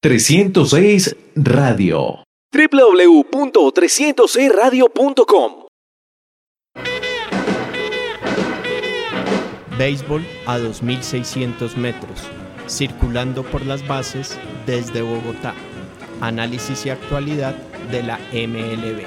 306 Radio. www.306radio.com Béisbol a 2.600 metros, circulando por las bases desde Bogotá. Análisis y actualidad de la MLB.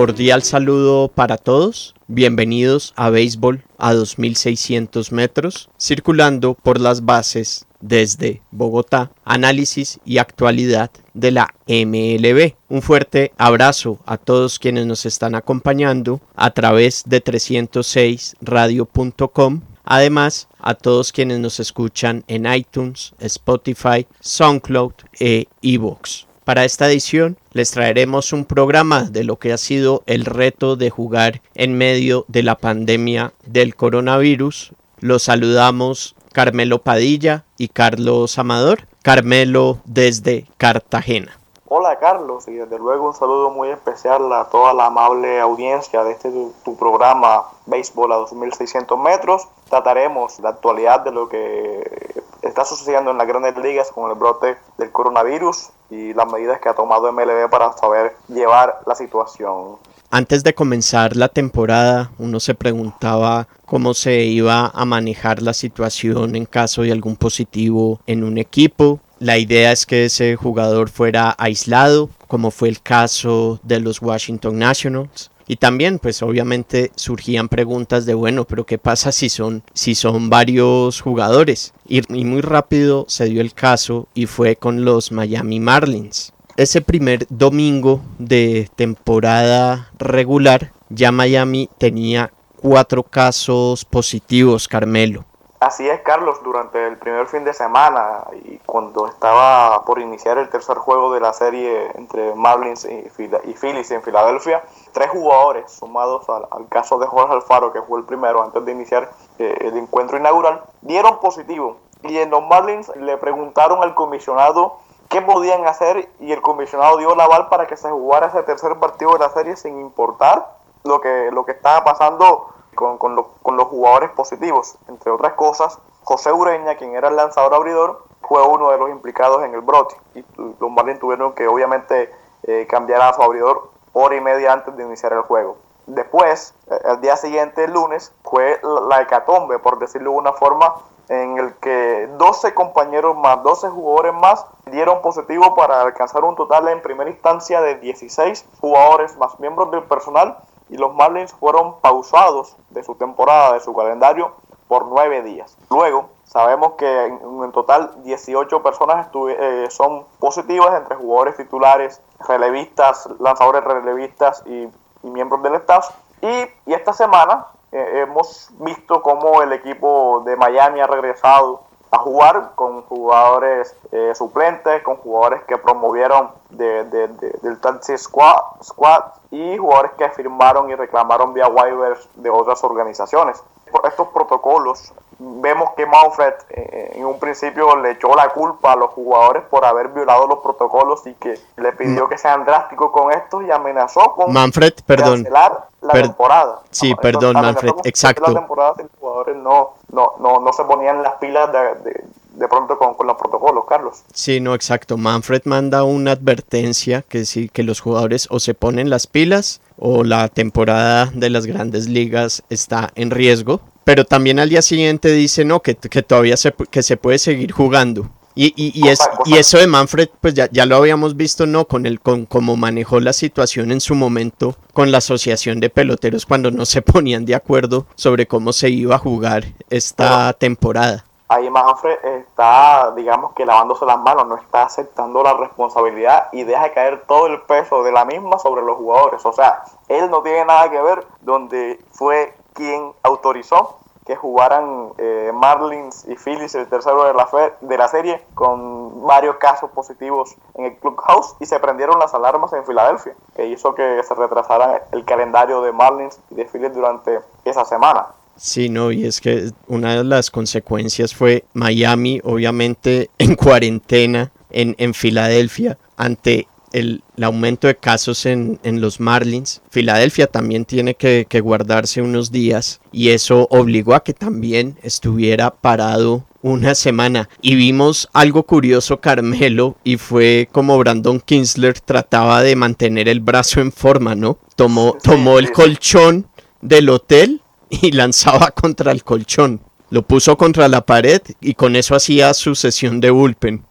Cordial saludo para todos. Bienvenidos a Béisbol a 2600 metros, circulando por las bases desde Bogotá, análisis y actualidad de la MLB. Un fuerte abrazo a todos quienes nos están acompañando a través de 306radio.com. Además, a todos quienes nos escuchan en iTunes, Spotify, SoundCloud e iVoox. Para esta edición les traeremos un programa de lo que ha sido el reto de jugar en medio de la pandemia del coronavirus. Los saludamos Carmelo Padilla y Carlos Amador. Carmelo desde Cartagena. Hola Carlos y desde luego un saludo muy especial a toda la amable audiencia de este tu, programa Béisbol a 2600 metros. Trataremos la actualidad de lo que está sucediendo en las grandes ligas con el brote del coronavirus y las medidas que ha tomado MLB para saber llevar la situación. Antes de comenzar la temporada, uno se preguntaba cómo se iba a manejar la situación en caso de algún positivo en un equipo. La idea es que ese jugador fuera aislado, como fue el caso de los Washington Nationals. Y también, pues obviamente surgían preguntas de, bueno, pero ¿qué pasa si son, si son varios jugadores? Y, y muy rápido se dio el caso y fue con los Miami Marlins. Ese primer domingo de temporada regular, ya Miami tenía cuatro casos positivos, Carmelo. Así es, Carlos, durante el primer fin de semana y cuando estaba por iniciar el tercer juego de la serie entre Marlins y, Phillies en Filadelfia, tres jugadores sumados al, caso de Jorge Alfaro, que fue el primero antes de iniciar eh, el encuentro inaugural, dieron positivo. Y en los Marlins le preguntaron al comisionado qué podían hacer y el comisionado dio la aval para que se jugara ese tercer partido de la serie sin importar lo que, lo que estaba pasando con, los jugadores positivos. Entre otras cosas, José Ureña, quien era el lanzador abridor, fue uno de los implicados en el brote. Y los Marlins tuvieron que obviamente eh, cambiar a su abridor hora y media antes de iniciar el juego. Después, el eh, día siguiente, el lunes, fue la hecatombe, por decirlo de una forma, en el que 12 compañeros más, 12 jugadores más dieron positivo para alcanzar un total en primera instancia de 16 jugadores más miembros del personal y los Marlins fueron pausados de su temporada, de su calendario, por nueve días. Luego, sabemos que en, total 18 personas eh, son positivas entre jugadores titulares, relevistas, lanzadores relevistas y, miembros del staff. Y, esta semana eh, hemos visto cómo el equipo de Miami ha regresado a jugar con jugadores eh, suplentes, con jugadores que promovieron de, del Taxi Squad, Squad y jugadores que firmaron y reclamaron vía waivers de otras organizaciones. Por estos protocolos, vemos que Manfred eh, en un principio le echó la culpa a los jugadores por haber violado los protocolos y que le pidió que sean drásticos con esto y amenazó con Manfred, perdón. cancelar la temporada. Sí, perdón, Manfred, exacto. La temporada los jugadores no, no, no, no se ponían las pilas de, de pronto con, con, los protocolos, Carlos. Sí, no, exacto. Manfred manda una advertencia que sí, que los jugadores o se ponen las pilas o la temporada de las grandes ligas está en riesgo. Pero también al día siguiente dice no, que, que todavía se, que se puede seguir jugando. Y, y, y, es, y eso de Manfred, pues ya, ya lo habíamos visto, ¿no? Con el con cómo manejó la situación en su momento con la asociación de peloteros cuando no se ponían de acuerdo sobre cómo se iba a jugar esta temporada ahí Manfred está, digamos que lavándose las manos, no está aceptando la responsabilidad y deja caer todo el peso de la misma sobre los jugadores. O sea, él no tiene nada que ver donde fue quien autorizó que jugaran eh, Marlins y Phillies el tercero de la, de la serie con varios casos positivos en el clubhouse y se prendieron las alarmas en Filadelfia, que hizo que se retrasara el calendario de Marlins y de Phillies durante esa semana. Sí, no, y es que una de las consecuencias fue Miami, obviamente, en cuarentena en, en Filadelfia, ante el, aumento de casos en, los Marlins, Filadelfia también tiene que, que guardarse unos días y eso obligó a que también estuviera parado una semana y vimos algo curioso Carmelo y fue como Brandon Kinsler trataba de mantener el brazo en forma, ¿no? Tomó, tomó el colchón del hotel y lanzaba contra el colchón. Lo puso contra la pared y con eso hacía su sesión de bullpen.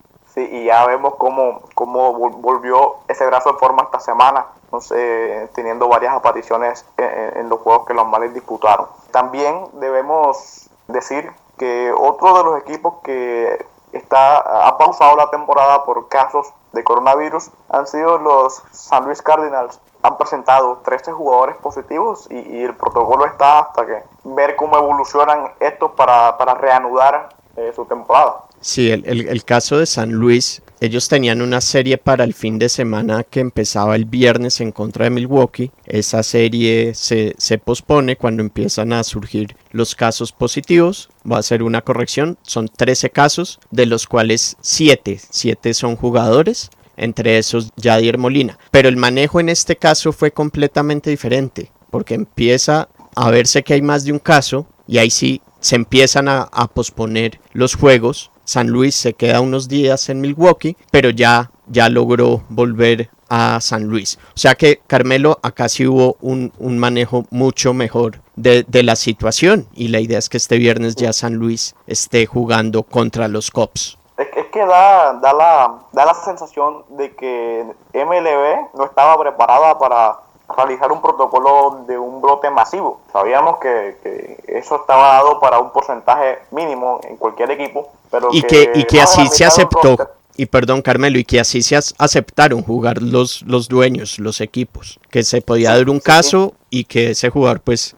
Y ya vemos cómo, cómo volvió ese brazo en forma esta semana, entonces, teniendo varias apariciones en, en los juegos que los Males disputaron. También debemos decir que otro de los equipos que está ha pausado la temporada por casos de coronavirus han sido los San Luis Cardinals. Han presentado 13 jugadores positivos y, el protocolo está hasta que ver cómo evolucionan estos para, reanudar eh, su temporada. Sí, el, el, caso de San Luis, ellos tenían una serie para el fin de semana que empezaba el viernes en contra de Milwaukee. Esa serie se, se pospone cuando empiezan a surgir los casos positivos. Va a ser una corrección, son 13 casos, de los cuales 7, 7 son jugadores, entre esos Jadier Molina. Pero el manejo en este caso fue completamente diferente, porque empieza a verse que hay más de un caso y ahí sí se empiezan a, a posponer los juegos San Luis se queda unos días en Milwaukee, pero ya, ya logró volver a San Luis. O sea que Carmelo, acá sí hubo un, manejo mucho mejor de, la situación y la idea es que este viernes ya San Luis esté jugando contra los Cops. Es, que da, da, la, da la sensación de que MLB no estaba preparada para realizar un protocolo de un brote masivo. Sabíamos que, eso estaba dado para un porcentaje mínimo en cualquier equipo, pero y que, y que así se aceptó. Y perdón, Carmelo, y que así se aceptaron jugar los, los dueños, los equipos, que se podía dar un caso y que ese jugador pues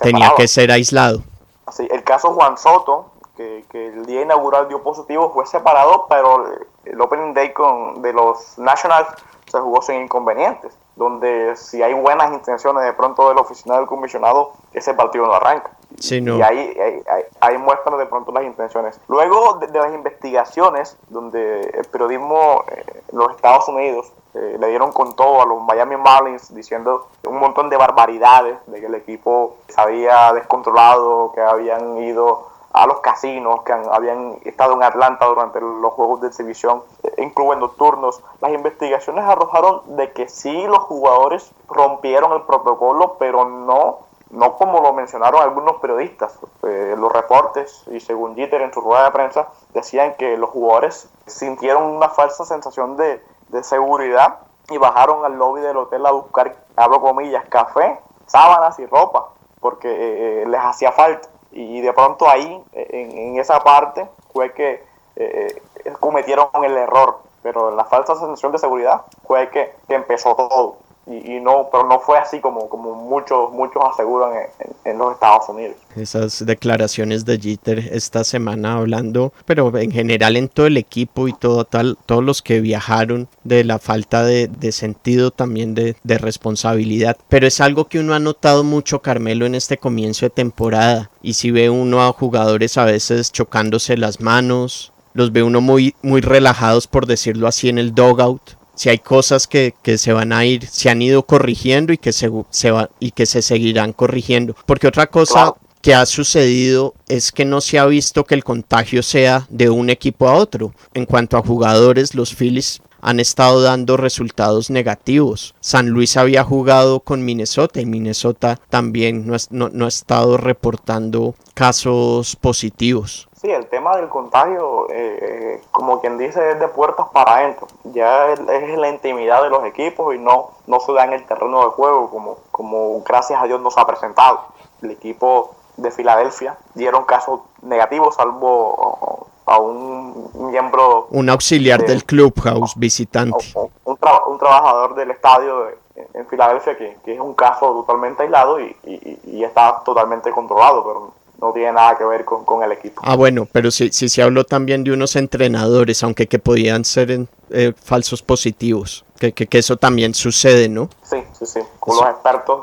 tenía que ser aislado. Así, el caso Juan Soto, que, que, el día inaugural dio positivo, fue separado, pero el opening day con, de los Nationals se jugó sin inconvenientes donde si hay buenas intenciones de pronto del oficina del comisionado, ese partido no arranca. Y ahí, ahí, muestran de pronto las intenciones. Luego de, las investigaciones, donde el periodismo eh, los Estados Unidos eh, le dieron con todo a los Miami Marlins diciendo un montón de barbaridades, de que el equipo se había descontrolado, que habían ido a los casinos que habían estado en Atlanta durante los juegos de exhibición en clubes nocturnos. Las investigaciones arrojaron de que sí los jugadores rompieron el protocolo, pero no, no como lo mencionaron algunos periodistas. Eh, los reportes, y según Jeter en su rueda de prensa, decían que los jugadores sintieron una falsa sensación de, seguridad y bajaron al lobby del hotel a buscar, abro comillas, café, sábanas y ropa, porque eh, eh, les hacía falta y de pronto ahí, en, esa parte, fue que cometieron el error, pero la falsa sensación de seguridad fue que empezó todo y, no, pero no fue así como, como muchos, muchos aseguran en, los Estados Unidos. Esas declaraciones de Jeter esta semana hablando, pero en general en todo el equipo y todo tal, todos los que viajaron de la falta de, sentido también de, de responsabilidad. Pero es algo que uno ha notado mucho, Carmelo, en este comienzo de temporada. Y si ve uno a jugadores a veces chocándose las manos, los ve uno muy, muy relajados, por decirlo así, en el dogout si hay cosas que, se van a ir, se han ido corrigiendo y que se, se va, y que se seguirán corrigiendo. Porque otra cosa que ha sucedido es que no se ha visto que el contagio sea de un equipo a otro. En cuanto a jugadores, los Phillies han estado dando resultados negativos. San Luis había jugado con Minnesota y Minnesota también no ha estado reportando casos positivos. Sí, el tema del contagio, eh, como quien dice, es de puertas para adentro. Ya es, la intimidad de los equipos y no, no se da en el terreno de juego como, como gracias a Dios nos ha presentado. El equipo de Filadelfia dieron casos negativos, salvo a un miembro... Un auxiliar del clubhouse visitante. Un, trabajador del estadio en Filadelfia que, es un caso totalmente aislado y, y está totalmente controlado, pero no tiene nada que ver con, el equipo. Ah, bueno, pero sí, sí se habló también de unos entrenadores, aunque que podían ser eh, falsos positivos, que, que, eso también sucede, ¿no? Sí, sí, sí. Con los expertos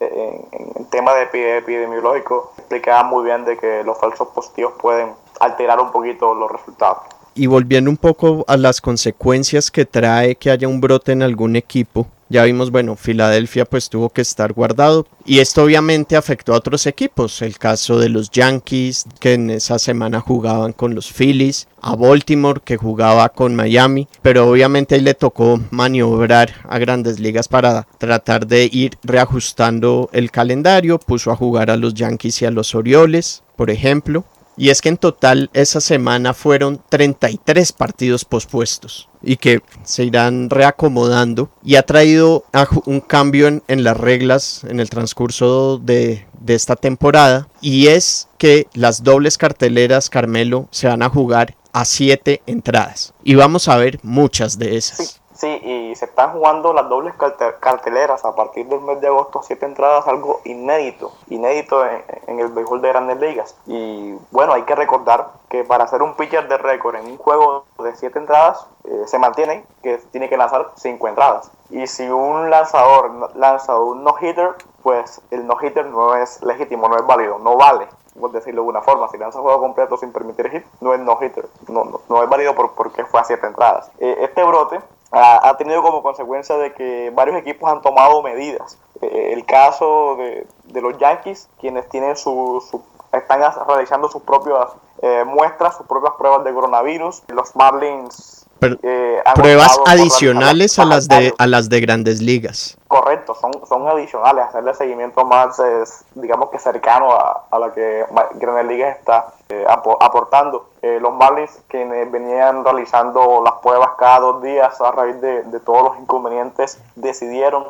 en, en, tema de epidemiológico explicaban muy bien de que los falsos positivos pueden alterar un poquito los resultados. Y volviendo un poco a las consecuencias que trae que haya un brote en algún equipo, ya vimos, bueno, Filadelfia pues tuvo que estar guardado y esto obviamente afectó a otros equipos, el caso de los Yankees que en esa semana jugaban con los Phillies, a Baltimore que jugaba con Miami, pero obviamente ahí le tocó maniobrar a grandes ligas para tratar de ir reajustando el calendario, puso a jugar a los Yankees y a los Orioles, por ejemplo, y es que en total esa semana fueron 33 partidos pospuestos y que se irán reacomodando y ha traído un cambio en, las reglas en el transcurso de, de esta temporada y es que las dobles carteleras Carmelo se van a jugar a 7 entradas y vamos a ver muchas de esas. Sí, y se están jugando las dobles carteleras a partir del mes de agosto, siete entradas, algo inédito, inédito en, el béisbol de grandes ligas. Y bueno, hay que recordar que para hacer un pitcher de récord en un juego de siete entradas, eh, se mantiene que tiene que lanzar cinco entradas. Y si un lanzador lanza un no-hitter, pues el no-hitter no es legítimo, no es válido, no vale por decirlo de alguna forma, si lanza juego completo sin permitir hit, no es no-hitter, no, no, es válido por, porque fue a siete entradas. Eh, este brote ha, tenido como consecuencia de que varios equipos han tomado medidas. Eh, el caso de, de, los Yankees, quienes tienen su, están realizando sus propias eh, muestras, sus propias pruebas de coronavirus. Los Marlins eh, pruebas adicionales a las de a las de grandes ligas. Correcto, son, son adicionales, hacerle seguimiento más, digamos que cercano a, a la que Grandes Ligas está eh, aportando. Eh, los Marlins, quienes venían realizando las pruebas cada dos días a raíz de, de todos los inconvenientes, decidieron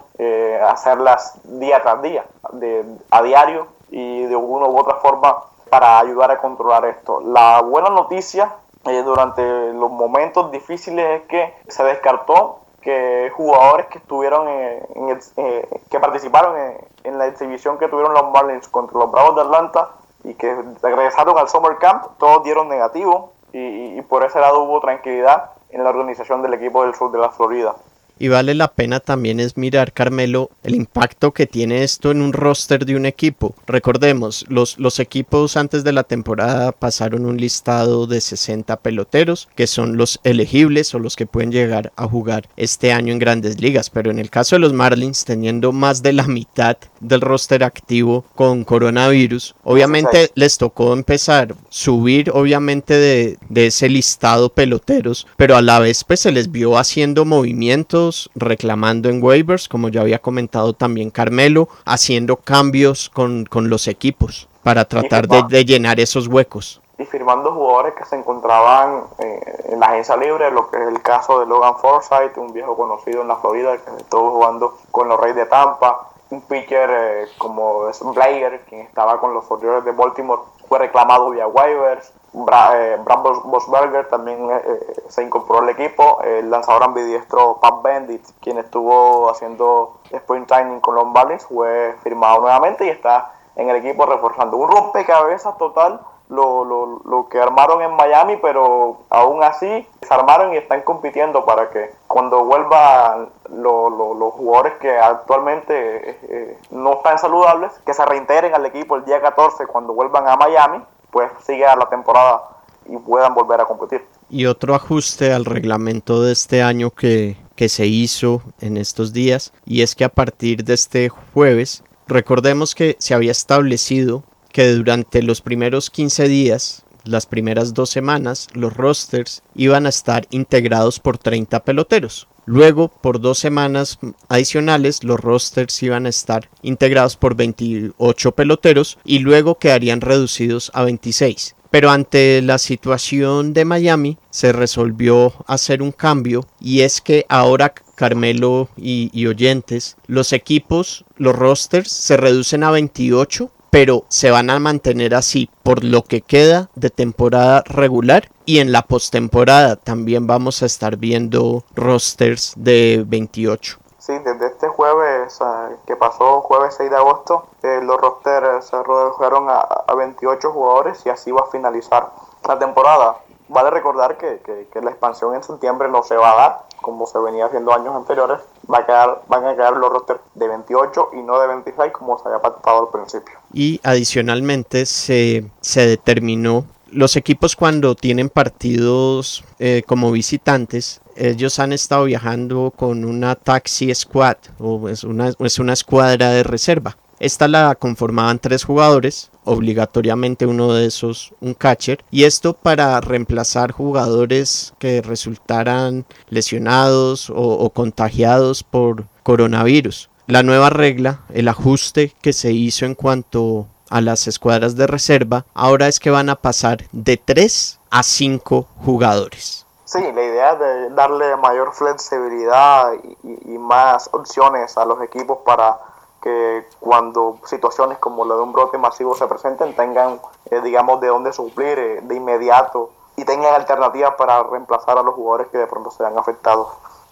hacerlas día tras día, de, a diario y de una u otra forma para ayudar a controlar esto. La buena noticia durante los momentos difíciles es que se descartó que jugadores que estuvieron en, eh, que participaron en, la exhibición que tuvieron los Marlins contra los Bravos de Atlanta y que regresaron al Summer Camp, todos dieron negativo y por ese lado hubo tranquilidad en la organización del equipo del sur de la Florida. Y vale la pena también es mirar, Carmelo, el impacto que tiene esto en un roster de un equipo. Recordemos, los, los equipos antes de la temporada pasaron un listado de 60 peloteros, que son los elegibles o los que pueden llegar a jugar este año en grandes ligas. Pero en el caso de los Marlins, teniendo más de la mitad del roster activo con coronavirus, obviamente les tocó empezar, subir obviamente de, de ese listado peloteros, pero a la vez pues se les vio haciendo movimientos reclamando en waivers, como ya había comentado también Carmelo, haciendo cambios con, los equipos para tratar de, llenar esos huecos. Y firmando jugadores que se encontraban eh, en la agencia libre, lo que es el caso de Logan Forsythe, un viejo conocido en la Florida que estuvo jugando con los Reyes de Tampa, un pitcher eh, como es Blair, quien estaba con los Orioles de Baltimore, fue reclamado vía waivers. Bra, eh, Brad Bosberger también eh, eh, se incorporó al equipo. El lanzador ambidiestro Pat Bendit, quien estuvo haciendo sprint training con los Marlins, fue firmado nuevamente y está en el equipo reforzando. Un rompecabezas total lo, lo, lo, que armaron en Miami, pero aún así se armaron y están compitiendo para que cuando vuelvan los jugadores que actualmente no están saludables, que se reintegren al equipo el día 14 cuando vuelvan a Miami pues siga la temporada y puedan volver a competir. Y otro ajuste al reglamento de este año que, que se hizo en estos días, y es que a partir de este jueves, recordemos que se había establecido que durante los primeros 15 días las primeras dos semanas los rosters iban a estar integrados por 30 peloteros. Luego, por dos semanas adicionales, los rosters iban a estar integrados por 28 peloteros y luego quedarían reducidos a 26. Pero ante la situación de Miami se resolvió hacer un cambio y es que ahora Carmelo y, oyentes, los equipos, los rosters se reducen a 28 pero se van a mantener así por lo que queda de temporada regular y en la postemporada también vamos a estar viendo rosters de 28. Sí, desde este jueves que pasó, jueves 6 de agosto, eh, los rosters se redujeron a, a 28 jugadores y así va a finalizar la temporada. Vale recordar que, que, la expansión en septiembre no se va a dar, como se venía haciendo años anteriores. Va a quedar, van a quedar los rosters de 28 y no de 26 como se había pactado al principio. Y adicionalmente se, se determinó los equipos cuando tienen partidos eh, como visitantes, ellos han estado viajando con una taxi squad o es una, es una escuadra de reserva. Esta la conformaban tres jugadores, obligatoriamente uno de esos un catcher, y esto para reemplazar jugadores que resultaran lesionados o, contagiados por coronavirus. La nueva regla, el ajuste que se hizo en cuanto a las escuadras de reserva, ahora es que van a pasar de 3 a 5 jugadores. Sí, la idea de darle mayor flexibilidad y, más opciones a los equipos para que cuando situaciones como la de un brote masivo se presenten tengan, eh, digamos, de dónde suplir eh, de inmediato y tengan alternativas para reemplazar a los jugadores que de pronto sean afectados.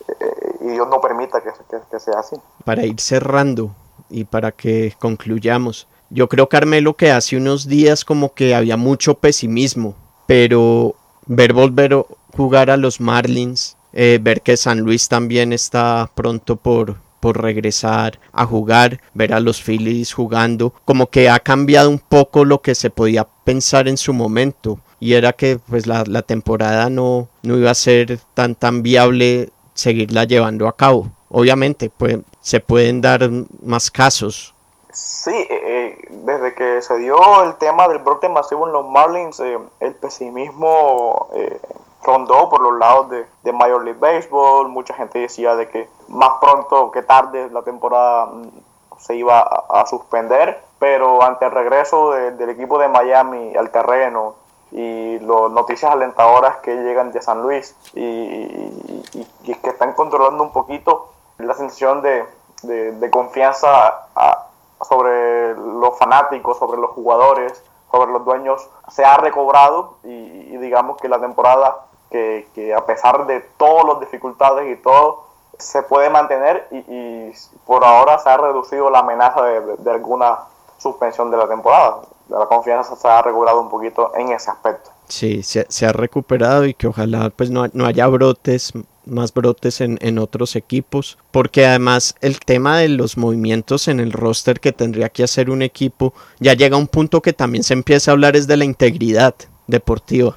Eh, y Dios no permita que, que, que sea así. Para ir cerrando y para que concluyamos, yo creo, Carmelo, que hace unos días como que había mucho pesimismo, pero ver volver a jugar a los Marlins, eh, ver que San Luis también está pronto por, por regresar a jugar, ver a los Phillies jugando, como que ha cambiado un poco lo que se podía pensar en su momento. Y era que pues la, la temporada no, no iba a ser tan tan viable seguirla llevando a cabo. Obviamente, pues se pueden dar más casos. Sí, eh, desde que se dio el tema del brote masivo en los Marlins, eh, el pesimismo eh, rondó por los lados de, de, Major League Baseball. Mucha gente decía de que más pronto que tarde la temporada se iba a, a suspender, pero ante el regreso de, del equipo de Miami al terreno y las noticias alentadoras que llegan de San Luis y, y, que están controlando un poquito la sensación de, de, confianza sobre los fanáticos, sobre los jugadores, sobre los dueños, se ha recobrado y, y digamos que la temporada que, que, a pesar de todas las dificultades y todo, se puede mantener y, y por ahora se ha reducido la amenaza de, de, de alguna suspensión de la temporada. La confianza se ha recobrado un poquito en ese aspecto. Sí, se, se ha recuperado y que ojalá pues no, no haya brotes más brotes en, en, otros equipos, porque además el tema de los movimientos en el roster que tendría que hacer un equipo ya llega a un punto que también se empieza a hablar es de la integridad deportiva.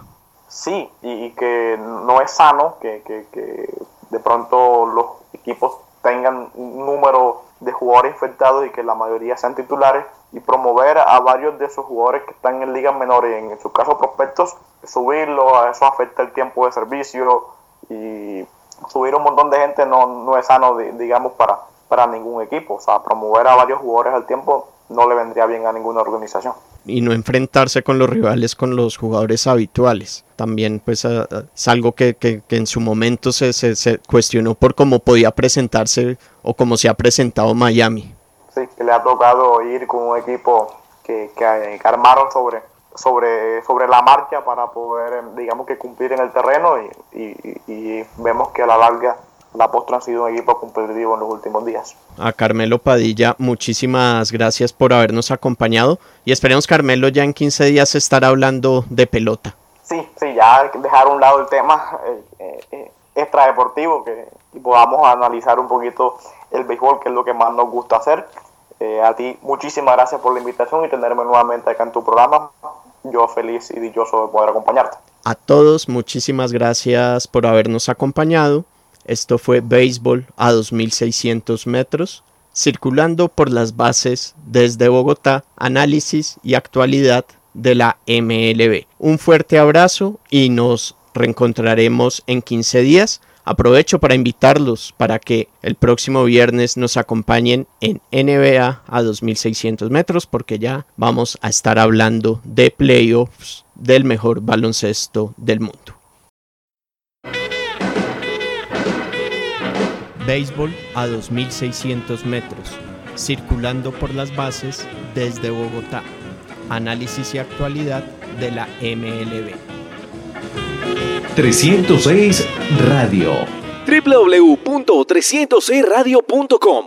Sí, y, que no es sano que, que, que de pronto los equipos tengan un número de jugadores infectados y que la mayoría sean titulares y promover a varios de esos jugadores que están en ligas menores, en su caso prospectos, subirlo, a eso afecta el tiempo de servicio y subir un montón de gente no, no es sano, digamos, para, para ningún equipo. O sea, promover a varios jugadores al tiempo no le vendría bien a ninguna organización. Y no enfrentarse con los rivales, con los jugadores habituales. También pues es algo que, que, en su momento se, se, cuestionó por cómo podía presentarse o cómo se ha presentado Miami. Sí, que le ha tocado ir con un equipo que, que, que armaron sobre, sobre, sobre la marcha para poder, digamos que cumplir en el terreno y, y vemos que a la larga la postre ha sido un equipo competitivo en los últimos días. A Carmelo Padilla, muchísimas gracias por habernos acompañado y esperemos Carmelo ya en 15 días estar hablando de pelota. Sí, sí, ya dejar a un lado el tema eh, eh, extradeportivo, que podamos analizar un poquito el béisbol, que es lo que más nos gusta hacer. Eh, a ti, muchísimas gracias por la invitación y tenerme nuevamente acá en tu programa. Yo feliz y dichoso de poder acompañarte. A todos, muchísimas gracias por habernos acompañado. Esto fue Béisbol a 2600 metros, circulando por las bases desde Bogotá, análisis y actualidad de la MLB. Un fuerte abrazo y nos reencontraremos en 15 días. Aprovecho para invitarlos para que el próximo viernes nos acompañen en NBA a 2600 metros porque ya vamos a estar hablando de playoffs del mejor baloncesto del mundo. Béisbol a 2600 metros, circulando por las bases desde Bogotá. Análisis y actualidad de la MLB. 306 Radio. www.306radio.com